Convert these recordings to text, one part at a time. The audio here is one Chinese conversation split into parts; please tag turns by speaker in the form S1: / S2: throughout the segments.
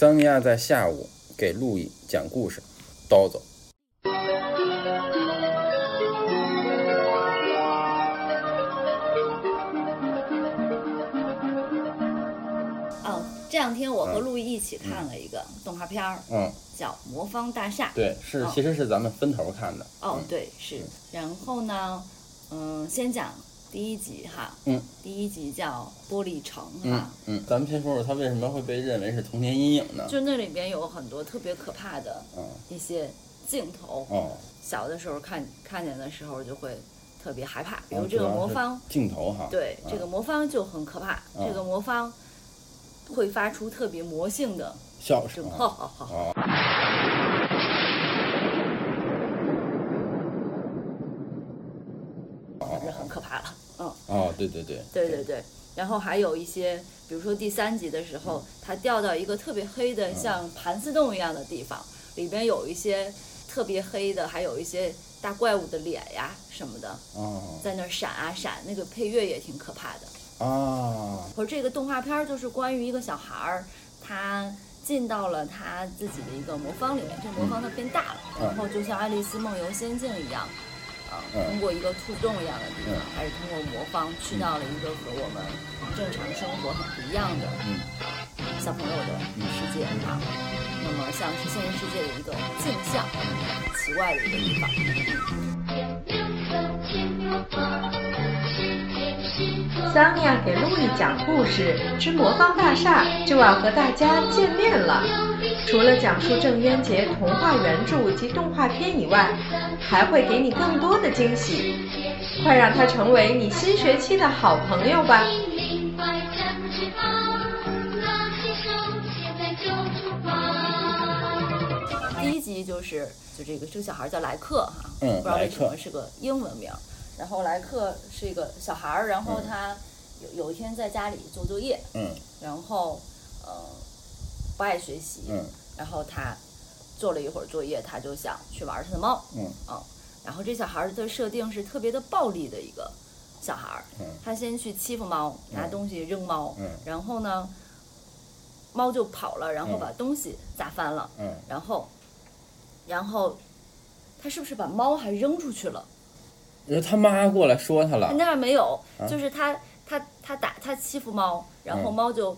S1: 桑尼亚在下午给路易讲故事，叨走。
S2: 哦，这两天我和路易一起看了一个动画片儿，
S1: 嗯，
S2: 叫《魔方大厦》。
S1: 对，是
S2: 哦
S1: 其实是咱们分头看的。
S2: 哦
S1: 嗯，
S2: 对，是。然后呢，嗯，先讲第一集哈。
S1: 嗯。
S2: 第一集叫《玻璃城》
S1: 嗯
S2: 哈，
S1: 嗯，咱们先说说它为什么会被认为是童年阴影呢？
S2: 就那里边有很多特别可怕的
S1: 嗯
S2: 一些镜头。
S1: 哦，
S2: 小的时候看看见的时候就会特别害怕，比
S1: 哦
S2: 如这个魔方，
S1: 镜头哈。
S2: 对，
S1: 嗯
S2: 这个魔方就很可怕。这个魔方会发出特别魔性的
S1: 笑
S2: 声，
S1: 声。
S2: 哈哈哈。
S1: 哦，
S2: 反正很可怕了。嗯，
S1: 哦，对对对。
S2: 对对对。然后还有一些，比如说第三集的时候，他掉到一个特别黑的像盘丝洞一样的地方，里边有一些特别黑的，还有一些大怪物的脸呀什么的，
S1: 哦
S2: 在那儿闪啊闪，那个配乐也挺可怕的。
S1: 啊，
S2: 或者这个动画片儿就是关于一个小孩儿，他进到了他自己的一个魔方里面，这个魔方它变大了，
S1: 嗯
S2: 然后就像《爱丽丝梦游仙境》一样，通过一个触动一样的地方
S1: 嗯，
S2: 还是通过魔方去到了一个和我们正常生活很不一样的
S1: 嗯
S2: 小朋友的世界啊。那么像是现实世界的一个镜像，奇怪的一个地方。
S3: 桑尼亚给路易讲故事之魔方大厦就要和大家见面了。除了讲述郑渊洁童话原著及动画片以外，还会给你更多的惊喜。快让他成为你新学期的好朋友吧！
S2: 第一集就是就这个这个小孩叫莱克哈，
S1: 嗯
S2: 不知道为什么是个英文名。然后莱克是一个小孩儿，然后他有有一天在家里做作业，
S1: 嗯
S2: 然后呃不爱学习，
S1: 嗯
S2: 然后他做了一会儿作业，他就想去玩他的猫，
S1: 嗯
S2: 然后这小孩儿的设定是特别的暴力的一个小孩儿，
S1: 嗯
S2: 他先去欺负猫，拿东西扔猫，
S1: 嗯
S2: 然后呢，猫就跑了，然后
S1: 嗯
S2: 把东西砸翻了，
S1: 嗯，
S2: 然后，然后他是不是把猫还扔出去了？
S1: 然后他妈过来说他了。
S2: 那儿没有，
S1: 啊
S2: 就是他他他打他欺负猫，然后
S1: 嗯
S2: 猫就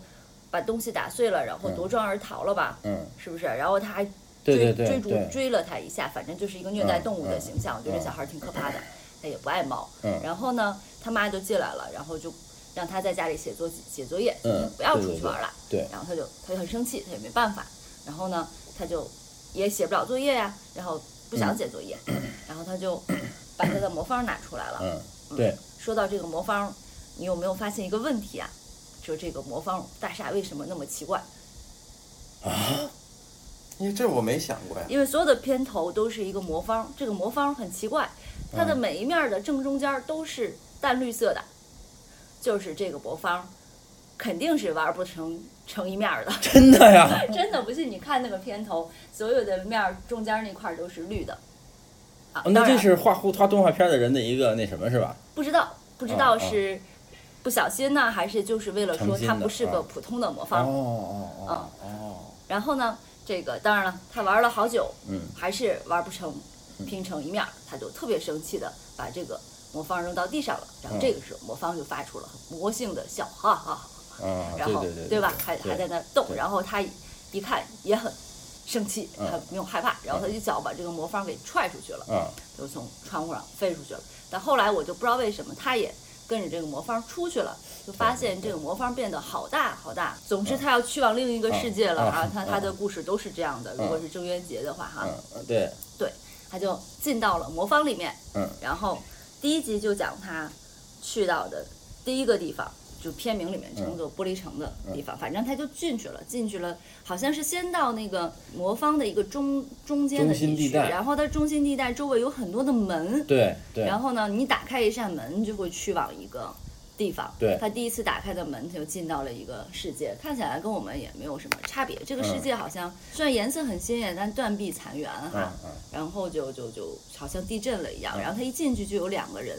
S2: 把东西打碎了，然后
S1: 嗯
S2: 夺撞而逃了吧？
S1: 嗯，
S2: 是不是？然后他还追。追逐追了他一下，反正就是一个虐待
S1: 嗯
S2: 动物的
S1: 嗯
S2: 形象。我觉得这
S1: 嗯
S2: 小孩儿挺可怕的，他也不爱猫。
S1: 嗯
S2: 然后呢，他妈就进来了，然后就让他在家里写作写作业，
S1: 嗯
S2: 不要出去玩了。
S1: 对
S2: 然后他就他就很生气，他也没办法。然后呢，他就也写不了作业呀，然后不想写作业，然后他就把他的魔方拿出来了。
S1: 嗯，对，
S2: 说到这个魔方，你有没有发现一个问题啊？说这个魔方大厦为什么那么奇怪？
S1: 啊因为这我没想过呀。
S2: 因为所有的片头都是一个魔方，这个魔方很奇怪，它的
S1: 嗯
S2: 每一面的正中间都是淡绿色的，就是这个魔方肯定是玩不成成一面儿的，
S1: 真的呀？
S2: 真的不信你看那个片头，所有的面儿中间那块儿都是绿的。啊，
S1: 哦那这是画画动画片的人的一个那什么是吧？
S2: 不知道不知道是不小心呢，还是就是为了说它不是个
S1: 啊
S2: 普通的魔
S1: 哦
S2: 方。
S1: 哦哦哦，
S2: 然后呢，这个当然了，他玩了好久，
S1: 嗯
S2: 还是玩不成，拼成一面儿，他就特别生气的把这个魔方扔到地上了。然后
S1: 嗯
S2: 这个时候，魔方就发出了魔性的笑，哈哈哈。
S1: 啊，
S2: 然后
S1: 对对对
S2: 吧，还还在那儿动，然后他一看也很生气，
S1: 嗯
S2: 他没有害怕，然后他一脚把这个魔方给踹出去了，
S1: 嗯
S2: 就从窗户上飞出去了。但后来我就不知道为什么，他也跟着这个魔方出去了，就发现这个魔方变得好大好大。总之，他要去往另一个世界了
S1: 嗯
S2: 啊！
S1: 嗯
S2: 他他的故事都是这样的。如果
S1: 嗯
S2: 是郑渊洁的话哈，
S1: 对对
S2: 他就进到了魔方里面，
S1: 嗯
S2: 然后第一集就讲他去到的第一个地方，就片名里面称作玻璃城的地方，反正他就进去了，进去了，好像是先到那个魔方的一个中中间的地区，
S1: 中心地带
S2: 然后它中心地带周围有很多的门，
S1: 对对，
S2: 然后呢，你打开一扇门就会去往一个地方。
S1: 对
S2: 他第一次打开的门，他就进到了一个世界，看起来跟我们也没有什么差别。这个世界好像虽然颜色很鲜艳，但断壁残垣哈。然后就就就好像地震了一样，
S1: 嗯
S2: 然后他一进去就有两个人，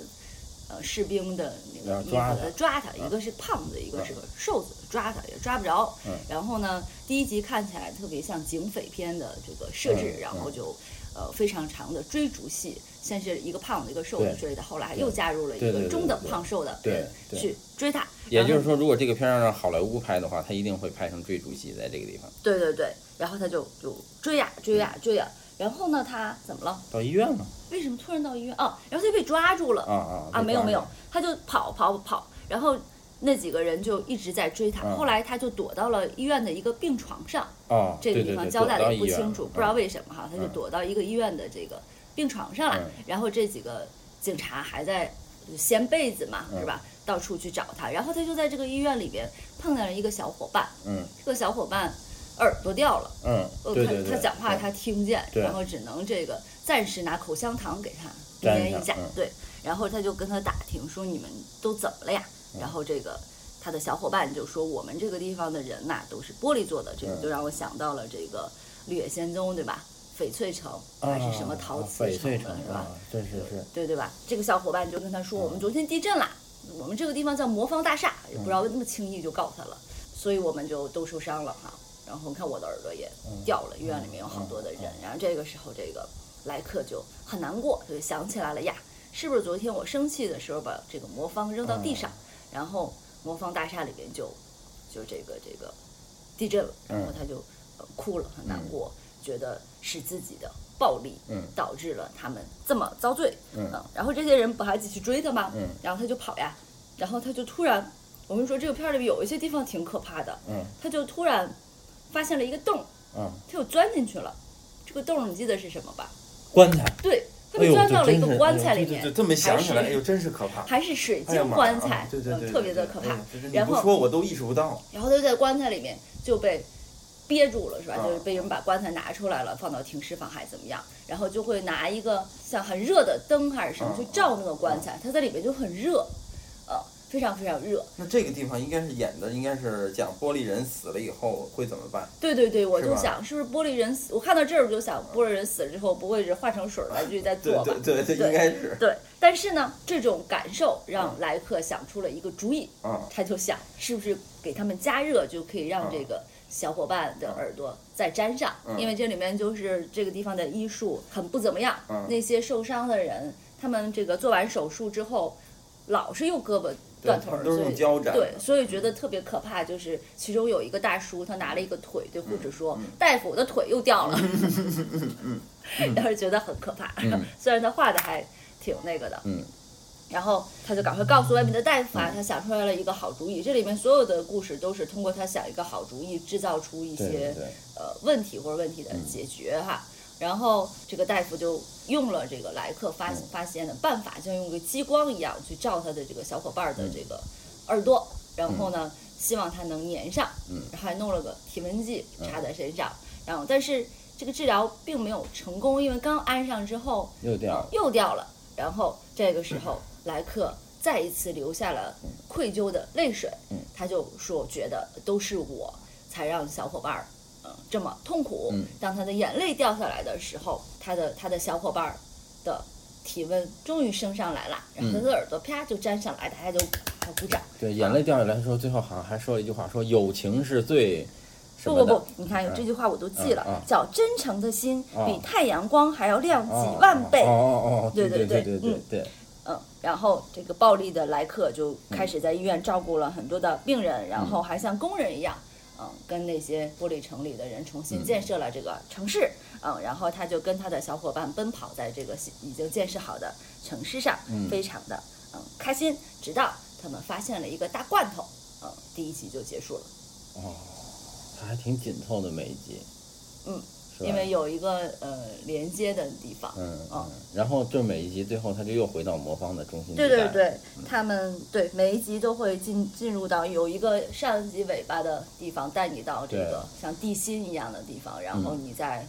S2: 呃士兵的那个衣服
S1: 要抓他
S2: 呃抓他，一个是胖子，一个是个瘦子，抓他也抓不着。
S1: 嗯
S2: 然后呢，第一集看起来特别像警匪片的这个设置，
S1: 嗯
S2: 然后就呃非常长的追逐戏，先是一个胖子一个瘦子
S1: 对
S2: 追的，后来又加入了一个中等胖瘦的
S1: 对
S2: 人去追他。
S1: 也就是说，如果这个片儿让好莱坞拍的话，他一定会拍成追逐戏，在这个地方
S2: 对对对，然后他就就追呀追呀追呀，然后呢，他怎么了？
S1: 到医院了
S2: 为什么突然到医院？哦，然后他就被抓住了。
S1: 啊啊
S2: 啊，没有没有，他就跑跑跑，然后那几个人就一直在追他，
S1: 嗯
S2: 后来他就躲到了医院的一个病床上，
S1: 抓哦，
S2: 这个地方交代的也不清楚，不知道
S1: 嗯
S2: 为什么哈，他就
S1: 嗯
S2: 躲到一个医院的这个病床上了，
S1: 嗯
S2: 然后这几个警察还在掀被子嘛，
S1: 嗯
S2: 是吧？到处去找他，然后他就在这个医院里边碰见了一个小伙伴，
S1: 嗯
S2: 这个小伙伴耳朵掉了。
S1: 嗯，
S2: 呃，
S1: 对对对，
S2: 他他讲话
S1: 对
S2: 他听见，
S1: 对
S2: 然后只能这个暂时拿口香糖给他
S1: 粘
S2: 捏一下，
S1: 嗯
S2: 对，然后他就跟他打听说你们都怎么了呀？
S1: 嗯
S2: 然后这个他的小伙伴就说我们这个地方的人呐、都是玻璃做的，这个
S1: 嗯
S2: 就让我想到了这个《绿野仙踪》，对吧？翡翠城还是什么陶
S1: 啊
S2: 瓷
S1: 翡翠
S2: 的是吧？
S1: 城啊，真是是，
S2: 对对吧？这个小伙伴就跟他说，我们昨天地震啦，我们这个地方叫魔方大厦，也不知道那么轻易就告他了，所以我们就都受伤了哈。然后看我的耳朵也掉了，医院里面有好多的人。然后这个时候，这个莱克就很难过，就想起来了呀，是不是昨天我生气的时候把这个魔方扔到地上，然后魔方大厦里边就就这个这个地震了，然后他就呃哭了，很难过，觉得是自己的暴力
S1: 嗯
S2: 导致了他们这么遭罪。
S1: 嗯
S2: 然后这些人不还继续追他吗？
S1: 嗯
S2: 然后他就跑呀，然后他就突然，我们说这个片儿里面有一些地方挺可怕的，
S1: 嗯
S2: 他就突然发现了一个洞，
S1: 嗯，
S2: 他就钻进去了。这个洞你记得是什么吧？
S1: 棺材，
S2: 对，钻到了一个棺材里面，
S1: 对对对，这么想起来，哎呦，真是可怕。
S2: 还是水晶棺
S1: 啊
S2: 材，
S1: 对对对，
S2: 嗯特别的可怕。
S1: 你
S2: 然后
S1: 不说我都意识不到。
S2: 然后他就在棺材里面就被憋住了，是吧？
S1: 啊
S2: 就是被人把棺材拿出来了，放到停尸房还是怎么样？然后就会拿一个像很热的灯还是什么
S1: 啊
S2: 去照那个棺材，它在里面就很热，呃，非常非常热。
S1: 那这个地方应该是演的，应该是讲玻璃人死了以后会怎么办？
S2: 对对对，我就想是不是玻璃人死？我看到这儿我就想，玻璃人死了之后不会是化成水儿来继续再
S1: 对
S2: 做吧
S1: 对？对对，
S2: 对
S1: 应该是
S2: 对，但是呢，这种感受让莱克想出了一个主意，
S1: 嗯，
S2: 他就想是不是给他们加热就可以让
S1: 嗯
S2: 这个小伙伴的耳朵再粘上，
S1: 嗯
S2: 因为这里面就是这个地方的医术很不怎么样，
S1: 嗯
S2: 那些受伤的人，他们这个做完手术之后，老是又胳膊断腿
S1: 都是
S2: 对，所以觉得特别可怕。就是其中有一个大叔，他拿了一个腿对护士说：“
S1: 嗯
S2: 大夫，我的腿又掉了。”然后觉得很可怕。虽然他画的还挺那个的，
S1: 嗯
S2: 然后他就赶快告诉外面的大夫啊，他想出来了一个好主意。这里面所有的故事都是通过他想一个好主意，制造出一些呃问题或者问题的解决哈。然后这个大夫就用了这个莱克发发现的办法，就像用个激光一样去照他的这个小伙伴的这个耳朵，然后呢，希望他能粘上，然后还弄了个体温计插在身上，然后但是这个治疗并没有成功，因为刚安上之后
S1: 又掉了。
S2: 又掉了。然后这个时候，莱克再一次流下了愧疚的泪水。
S1: 嗯
S2: 他就说：“觉得都是我才让小伙伴这么痛苦。
S1: 嗯
S2: 当他的眼泪掉下来的时候，他的他的小伙伴儿的体温终于升上来了，然后他的耳朵啪就粘上来，大家就好鼓掌。
S1: 对，眼泪掉下来的时候，最后好像还说了一句话，说友情是最
S2: 不不不，你看有这句话我都记了，叫真诚的心
S1: 哦
S2: 比太阳光还要亮几
S1: 哦
S2: 万倍。
S1: 哦哦哦，
S2: 对
S1: 对
S2: 对
S1: 对对
S2: 嗯
S1: 对，
S2: 嗯，然后这个暴力的莱克就开始在医院照顾了很多的病人，然后还像工人一样，嗯，跟那些玻璃城里的人重新建设了这个城市，嗯，然后他就跟他的小伙伴奔跑在这个已经建设好的城市上，非常的嗯开心，直到他们发现了一个大罐头，嗯，第一集就结束了。
S1: 它还挺紧凑的每一集。
S2: 嗯，因为有一个呃连接的地方，
S1: 嗯
S2: 哦
S1: 嗯，然后就每一集最后他就又回到魔方的中心
S2: 对。对对，他们对每一集都会进进入到有一个上一集尾巴的地方，带你到这个像地心一样的地方，然后你再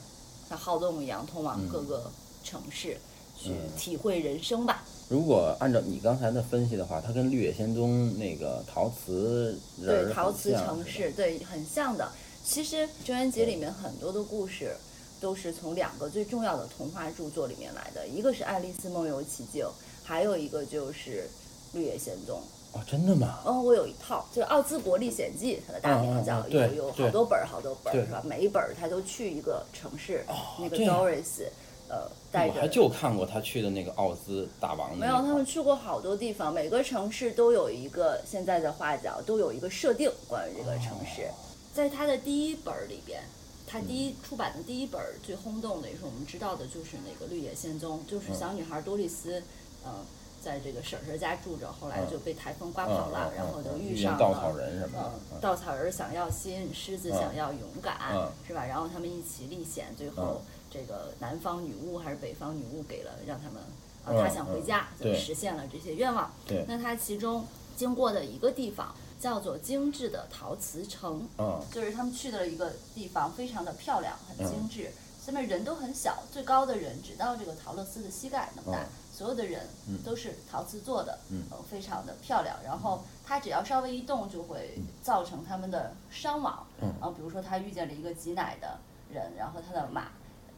S2: 像好动一样通往各个城市去
S1: 嗯。
S2: 体会人生吧。
S1: 如果按照你刚才的分析的话，它跟《绿野仙踪》那个陶瓷人
S2: 对，陶瓷城市，对，很像的。其实郑渊洁里面很多的故事都是从两个最重要的童话著作里面来的，一个是《爱丽丝梦游奇境》，还有一个就是绿野仙踪。
S1: 哦，真的吗？
S2: 哦，我有一套，就是《奥兹国历险记》，它的大名叫，有有好多本儿，好多本儿是吧？每一本儿它都去一个城市，那个 Doris，呃，带着
S1: 我还就看过他去的那个奥兹大王
S2: 没有，他们去过好多地方，每个城市都有一个现在的画角，都有一个设定关于这个城市。在他的第一本儿里边，他第一出版的第一本儿最轰动的，也是我们知道的，就是那个《绿野仙踪》，就是小女孩多丽丝，嗯、在这个婶婶家住着，后来就被台风刮跑了，然后就
S1: 嗯
S2: 遇上了
S1: 稻草人什么的
S2: 稻草人想要心，狮子想要勇敢，
S1: 嗯。
S2: 是吧？然后他们一起历险，最后这个南方女巫还是北方女巫给了让他们啊，
S1: 嗯
S2: 他想回家，就实现了这些愿望。
S1: 对。
S2: 那他其中经过的一个地方叫做精致的陶瓷城，
S1: 嗯。
S2: 就是他们去的一个地方，非常的漂亮，很精致。下面人都很小，最高的人只到这个陶乐斯的膝盖那么大，
S1: 嗯。
S2: 所有的人都是陶瓷做的，
S1: 嗯。
S2: 呃，非常的漂亮。然后他只要稍微一动，就会造成他们的伤亡。
S1: 嗯。
S2: 比如说他遇见了一个挤奶的人，然后他的马，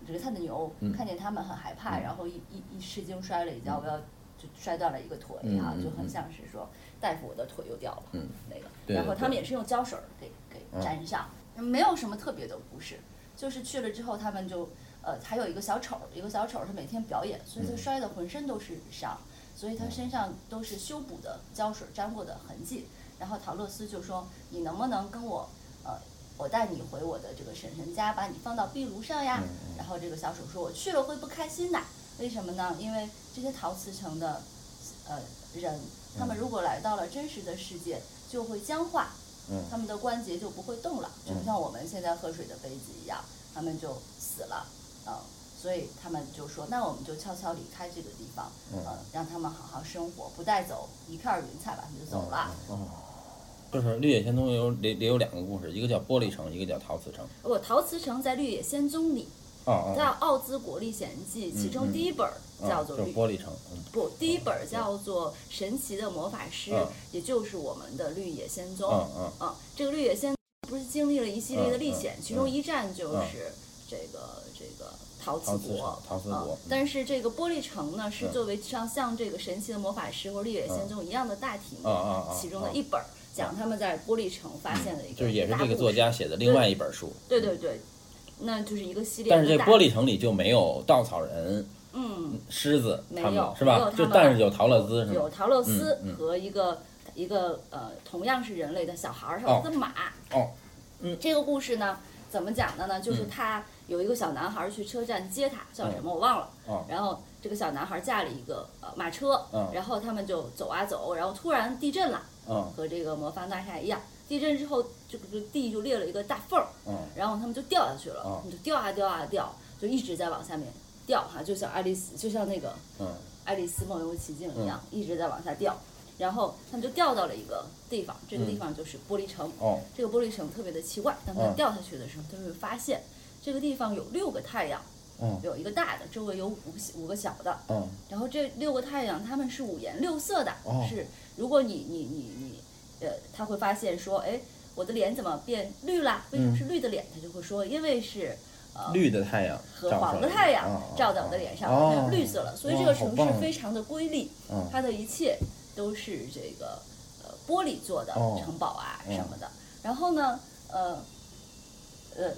S2: 就是他的牛，
S1: 嗯。
S2: 看见他们很害怕，然后一一一吃惊摔了一跤，我要就摔断了一个腿啊，就很像是说大夫我的腿又掉了，
S1: 嗯
S2: 那个。
S1: 对
S2: 然后他们也是用胶水儿给给粘上，没有什么特别的故事，就是去了之后他们就呃还有一个小丑儿，一个小丑儿他每天表演，所以他摔得浑身都是伤，所以他身上都是修补的胶水粘过的痕迹。然后陶乐斯就说：“你能不能跟我呃，我带你回我的这个婶婶家，把你放到壁炉上呀？”然后这个小丑说：“我去了会不开心的，为什么呢？因为这些陶瓷城的呃人，他们如果来到了真实的世界，就会僵化，
S1: 嗯。
S2: 他们的关节就不会动了，就
S1: 嗯。
S2: 像我们现在喝水的杯子一样，他们就死了，嗯，所以他们就说，那我们就悄悄离开这个地方，
S1: 嗯。
S2: 呃让他们好好生活，不带走一片儿云彩吧，他们就走了。
S1: 哦，就是《绿野仙踪》有里里有两个故事，一个叫玻璃城，一个叫陶瓷城。
S2: 我陶瓷城在《绿野仙踪》里
S1: 哦
S2: 叫《
S1: 哦，
S2: 奥兹国历险记》，其中
S1: 嗯。
S2: 第一本叫做绿
S1: 就是玻璃城。嗯。
S2: 不，第一本儿叫做《神奇的魔法师》
S1: 嗯。
S2: 也就是我们的《绿野仙踪》。
S1: 嗯嗯。
S2: 啊，这个绿野仙不是经历了一系列的历
S1: 嗯
S2: 险，
S1: 嗯
S2: 其中一站就是这个这个陶瓷国，
S1: 陶瓷
S2: 啊
S1: 国。嗯。
S2: 但是这个玻璃城呢，是
S1: 嗯。
S2: 作为像像这个神奇的魔法师或绿野仙踪一样的大题目其中的
S1: 啊
S2: 一本儿，讲他们在玻璃城发现的一个
S1: 就是也是这个作家写的另外一本书。
S2: 对对对，那就是一个系列
S1: 但是这玻璃城里就没有稻草人、
S2: 嗯。
S1: 狮子他
S2: 没有
S1: 是吧？就但是有陶乐兹？
S2: 有陶乐斯
S1: 嗯嗯
S2: 和一个、一个呃同样是人类的小孩儿，还
S1: 哦
S2: 有个马。
S1: 哦，嗯
S2: 这个故事呢，怎么讲的呢？就是
S1: 嗯
S2: 他有一个小男孩儿去车站接他，叫什么我忘了。
S1: 哦
S2: 然后这个小男孩儿驾了一个呃马车，
S1: 嗯
S2: 然后他们就走啊走，然后突然地震了，
S1: 嗯
S2: 和这个魔方大厦一样。地震之后，这个这地就裂了一个大缝儿，
S1: 嗯
S2: 然后他们就掉下去了，
S1: 你
S2: 就掉啊掉啊掉，就一直在往下面掉哈，就像爱丽丝，就像那个
S1: 嗯
S2: 爱丽丝梦游奇境一样，一直在往下掉。然后他们就掉到了一个地方，这个地方就是玻璃城。
S1: 哦
S2: 这个玻璃城特别的奇怪，当他
S1: 嗯
S2: 掉下去的时候，他会发现这个地方有六个太阳，
S1: 嗯
S2: 有一个大的，周围有五个小五个小的。
S1: 嗯
S2: 然后这六个太阳它们是五颜六色的，
S1: 哦
S2: 是如果你你你你，呃，他会发现说，哎，我的脸怎么变绿啦？为什么是绿的脸？他就会说，因为是呃
S1: 绿的太阳
S2: 和黄的太阳
S1: 哦
S2: 照在我的脸上，
S1: 哦
S2: 它就绿色了。所以这个城市非常的瑰丽，
S1: 嗯
S2: 它的一切都是这个呃玻璃做的
S1: 哦
S2: 城堡啊
S1: 嗯
S2: 什么的。然后呢，呃呃。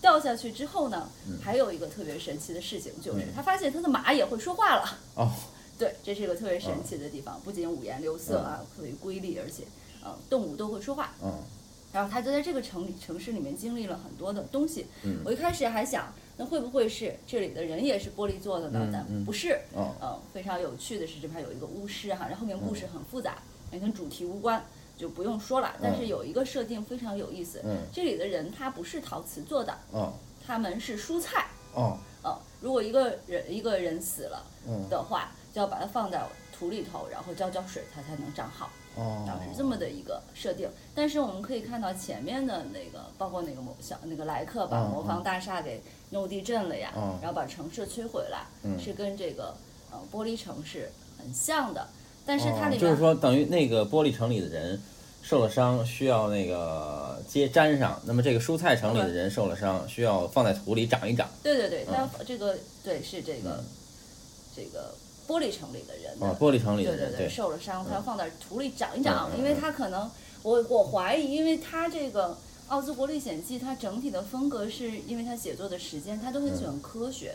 S2: 掉下去之后呢，还有一个特别神奇的事情，就是
S1: 嗯
S2: 他发现他的马也会说话了。
S1: 哦
S2: 对，这是一个特别神奇的地方，不仅五颜六色啊，特别瑰丽，而且，呃，动物都会说话。
S1: 嗯
S2: 然后他就在这个城里城市里面经历了很多的东西。
S1: 嗯
S2: 我一开始还想，那会不会是这里的人也是玻璃做的呢？
S1: 嗯
S2: 但
S1: 嗯
S2: 不是。
S1: 哦
S2: 嗯，非常有趣的是，这边有一个巫师哈，然后后面故事很复杂，也跟主题无关，就不用说了。但是有一个设定非常有意思，
S1: 嗯
S2: 这里的人他不是陶瓷做的，
S1: 嗯
S2: 他们是蔬菜。
S1: 哦
S2: 嗯，如果一个人一个人死了
S1: 嗯
S2: 的话，就要把它放在土里头，然后浇浇水，它才能长好。
S1: 哦
S2: 然后是这么的一个设定。但是我们可以看到前面的那个，包括那个魔小那个莱克把
S1: 嗯
S2: 魔方大厦给弄地震了呀，
S1: 嗯
S2: 然后把城市摧毁了，
S1: 嗯
S2: 是跟这个呃玻璃城市很像的。但是它里面、
S1: 哦就是说，等于那个玻璃城里的人受了伤，需要那个接粘上；那么这个蔬菜城里的人受了伤，需要放在土里长一长。
S2: 对对对，它
S1: 嗯
S2: 这个对是这个、这个玻璃城里的人的。
S1: 哦，玻璃城里的人
S2: 对
S1: 对，
S2: 对，受了伤，他要放在土里长一长，因为他可能，我我怀疑，因为他这个《奥兹国历险记》，它整体的风格是因为他写作的时间，他都很喜欢科学。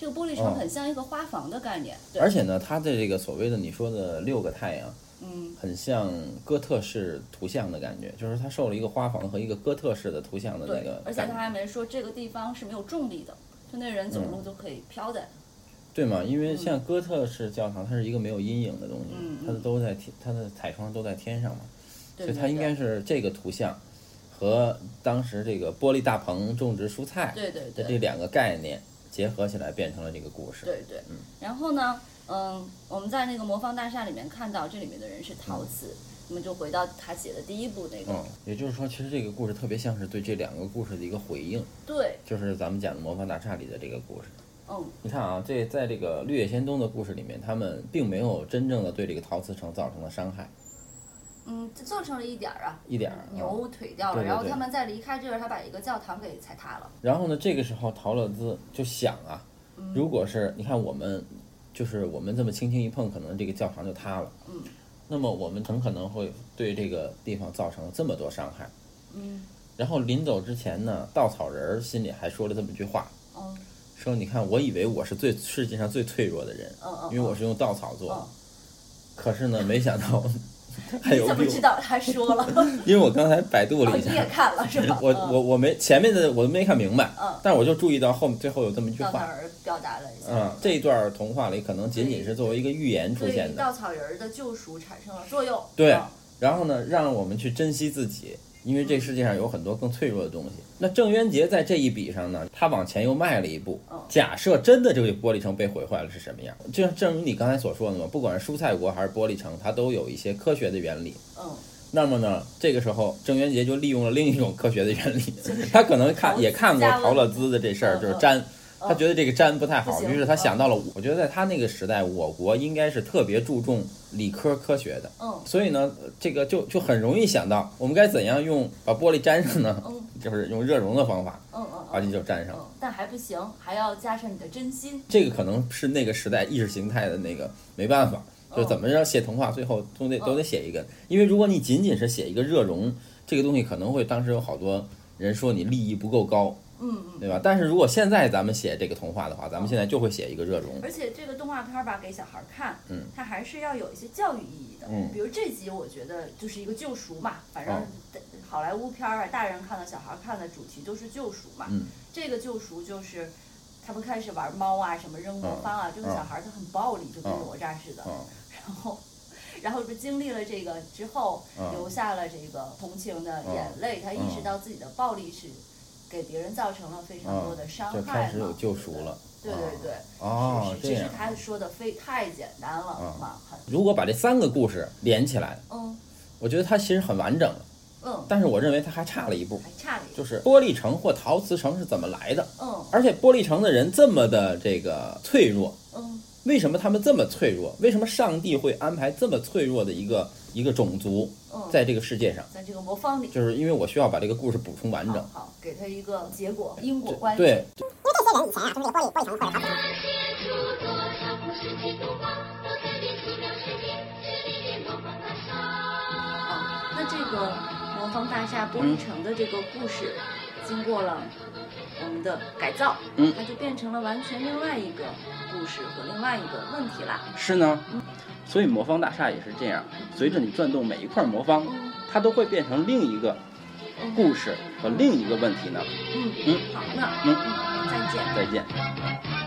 S2: 这个玻璃城
S1: 哦
S2: 很像一个花房的概念，对。
S1: 而且呢，它的这个所谓的你说的六个太阳，
S2: 嗯，
S1: 很像哥特式图像的感觉，就是它受了一个花房和一个哥特式的图像的那个，
S2: 而且，他还没说这个地方是没有重力的，就那人走
S1: 嗯。
S2: 路都可以飘在。
S1: 对嘛？因为像哥特式教堂，它是一个没有阴影的东西，它的都在天，它的彩窗都在天上嘛，
S2: 对
S1: 所以它应该是这个图像和当时这个玻璃大棚种植蔬菜的这两个概念结合起来，变成了这个故事。
S2: 对对，然后呢，嗯，我们在那个魔方大厦里面看到这里面的人是陶瓷，我们就回到他写的第一部那个，
S1: 嗯，也就是说，其实这个故事特别像是对这两个故事的一个回应，
S2: 对，
S1: 就是咱们讲的《魔方大厦》里的这个故事。
S2: 嗯，
S1: 你看啊，这在这个绿野仙踪的故事里面，他们并没有真正的对这个陶瓷城造成了伤害，
S2: 嗯，这造成了一点儿啊，
S1: 一点儿啊
S2: 牛腿掉了，
S1: 对对对
S2: 然后他们在离开这儿，他把一个教堂给踩塌了。
S1: 然后呢，这个时候陶乐兹就想啊，
S2: 嗯
S1: 如果是你看我们，就是我们这么轻轻一碰，可能这个教堂就塌了。
S2: 嗯。
S1: 那么我们很可能会对这个地方造成这么多伤害。
S2: 嗯
S1: 然后临走之前呢，稻草人儿心里还说了这么一句话，
S2: 嗯
S1: 说你看，我以为我是最世界上最脆弱的人，
S2: 嗯嗯，
S1: 因为我是用稻草做的。
S2: 嗯，
S1: 可是呢，没想到 还有
S2: 你怎么，知道他说了？
S1: 因为我刚才百度
S2: 哦
S1: 了一下，
S2: 你也看了是吧？
S1: 我
S2: 嗯
S1: 我我没前面的我都没看明白，
S2: 嗯，
S1: 但是我就注意到后面最后有这么一句话，
S2: 稻草人表达了一下，
S1: 嗯，这一段童话里可能仅仅是作为一个寓言出现的，
S2: 稻草人儿的救赎产生了作用。
S1: 对
S2: 嗯
S1: 然后呢，让我们去珍惜自己，因为这世界上有很多更脆弱的东西。那郑渊洁在这一笔上呢，他往前又迈了一步
S2: 嗯。
S1: 假设真的这个玻璃城被毁坏了是什么样？就像正如你刚才所说的嘛，不管是蔬菜国还是玻璃城，它都有一些科学的原理。
S2: 嗯，
S1: 那么呢，这个时候郑渊洁就利用了另一种科学的原理，他可能看也看过陶乐兹的这事儿，
S2: 嗯
S1: 就是粘。他觉得这个粘不太好，于是他想到了我。我觉得在他那个时代，我国应该是特别注重理科科学的，
S2: 嗯
S1: 所以呢，这个就就很容易想到我们该怎样用把玻璃粘上呢？
S2: 嗯
S1: 就是用热熔的方法
S2: 嗯嗯
S1: 把这
S2: 嗯
S1: 就粘上。
S2: 嗯，但还不行，还要加上你的真心。
S1: 这个可能是那个时代意识形态的那个没办法，就怎么着写童话，最后都得
S2: 嗯
S1: 都得写一个，因为如果你仅仅是写一个热熔，这个东西可能会当时有好多人说你利益不够高，
S2: 嗯嗯。
S1: 对吧？但是如果现在咱们写这个童话的话，咱们现在就会写一个热熔。
S2: 而且这个动画片儿吧，给小孩儿看，
S1: 嗯，
S2: 它还是要有一些教育意义的。
S1: 嗯
S2: 比如这集，我觉得就是一个救赎嘛，反正
S1: 哦
S2: 好莱坞片儿啊，大人看的、小孩儿看的主题都是救赎嘛。
S1: 嗯，
S2: 这个救赎就是他们开始玩猫啊，什么扔魔方啊，这个
S1: 嗯
S2: 小孩儿他很暴力，就跟
S1: 嗯
S2: 哪吒似的。
S1: 嗯
S2: 然后，然后就经历了这个之后，
S1: 嗯
S2: 流下了这个同情的眼泪，他意识到自己的暴力是给别人造成了非常多的伤害。
S1: 开始有救赎了。
S2: 对对对。
S1: 哦，
S2: 是是，
S1: 这样。
S2: 他说的非太简单了
S1: 嗯
S2: 嘛，很
S1: 如果把这三个故事连起来，
S2: 嗯
S1: 我觉得它其实很完整了，
S2: 嗯，
S1: 但是我认为它还差了一步，
S2: 还差了一步，
S1: 就是玻璃城或陶瓷城是怎么来的，
S2: 嗯
S1: 而且玻璃城的人这么的这个脆弱，
S2: 嗯
S1: 为什么他们这么脆弱？为什么上帝会安排这么脆弱的一个一个种族
S2: 嗯，
S1: 在这个世界上？
S2: 在这个魔方里，
S1: 就是因为我需要把这个故事补充完整
S2: 好。给他一个结果因果关系，
S1: 对，
S2: 啊，那这个魔方大厦玻璃城的这个故事，经过了我们的改造，
S1: 嗯
S2: 它就变成了完全另外一个故事和另外一个问题啦。
S1: 是呢。所以魔方大厦也是这样，随着你转动每一块魔方，
S2: 嗯
S1: 它都会变成另一个
S2: 嗯
S1: 故事和另一个问题呢。
S2: 嗯
S1: 嗯
S2: 好，那
S1: 嗯
S2: 嗯再见。
S1: 再见。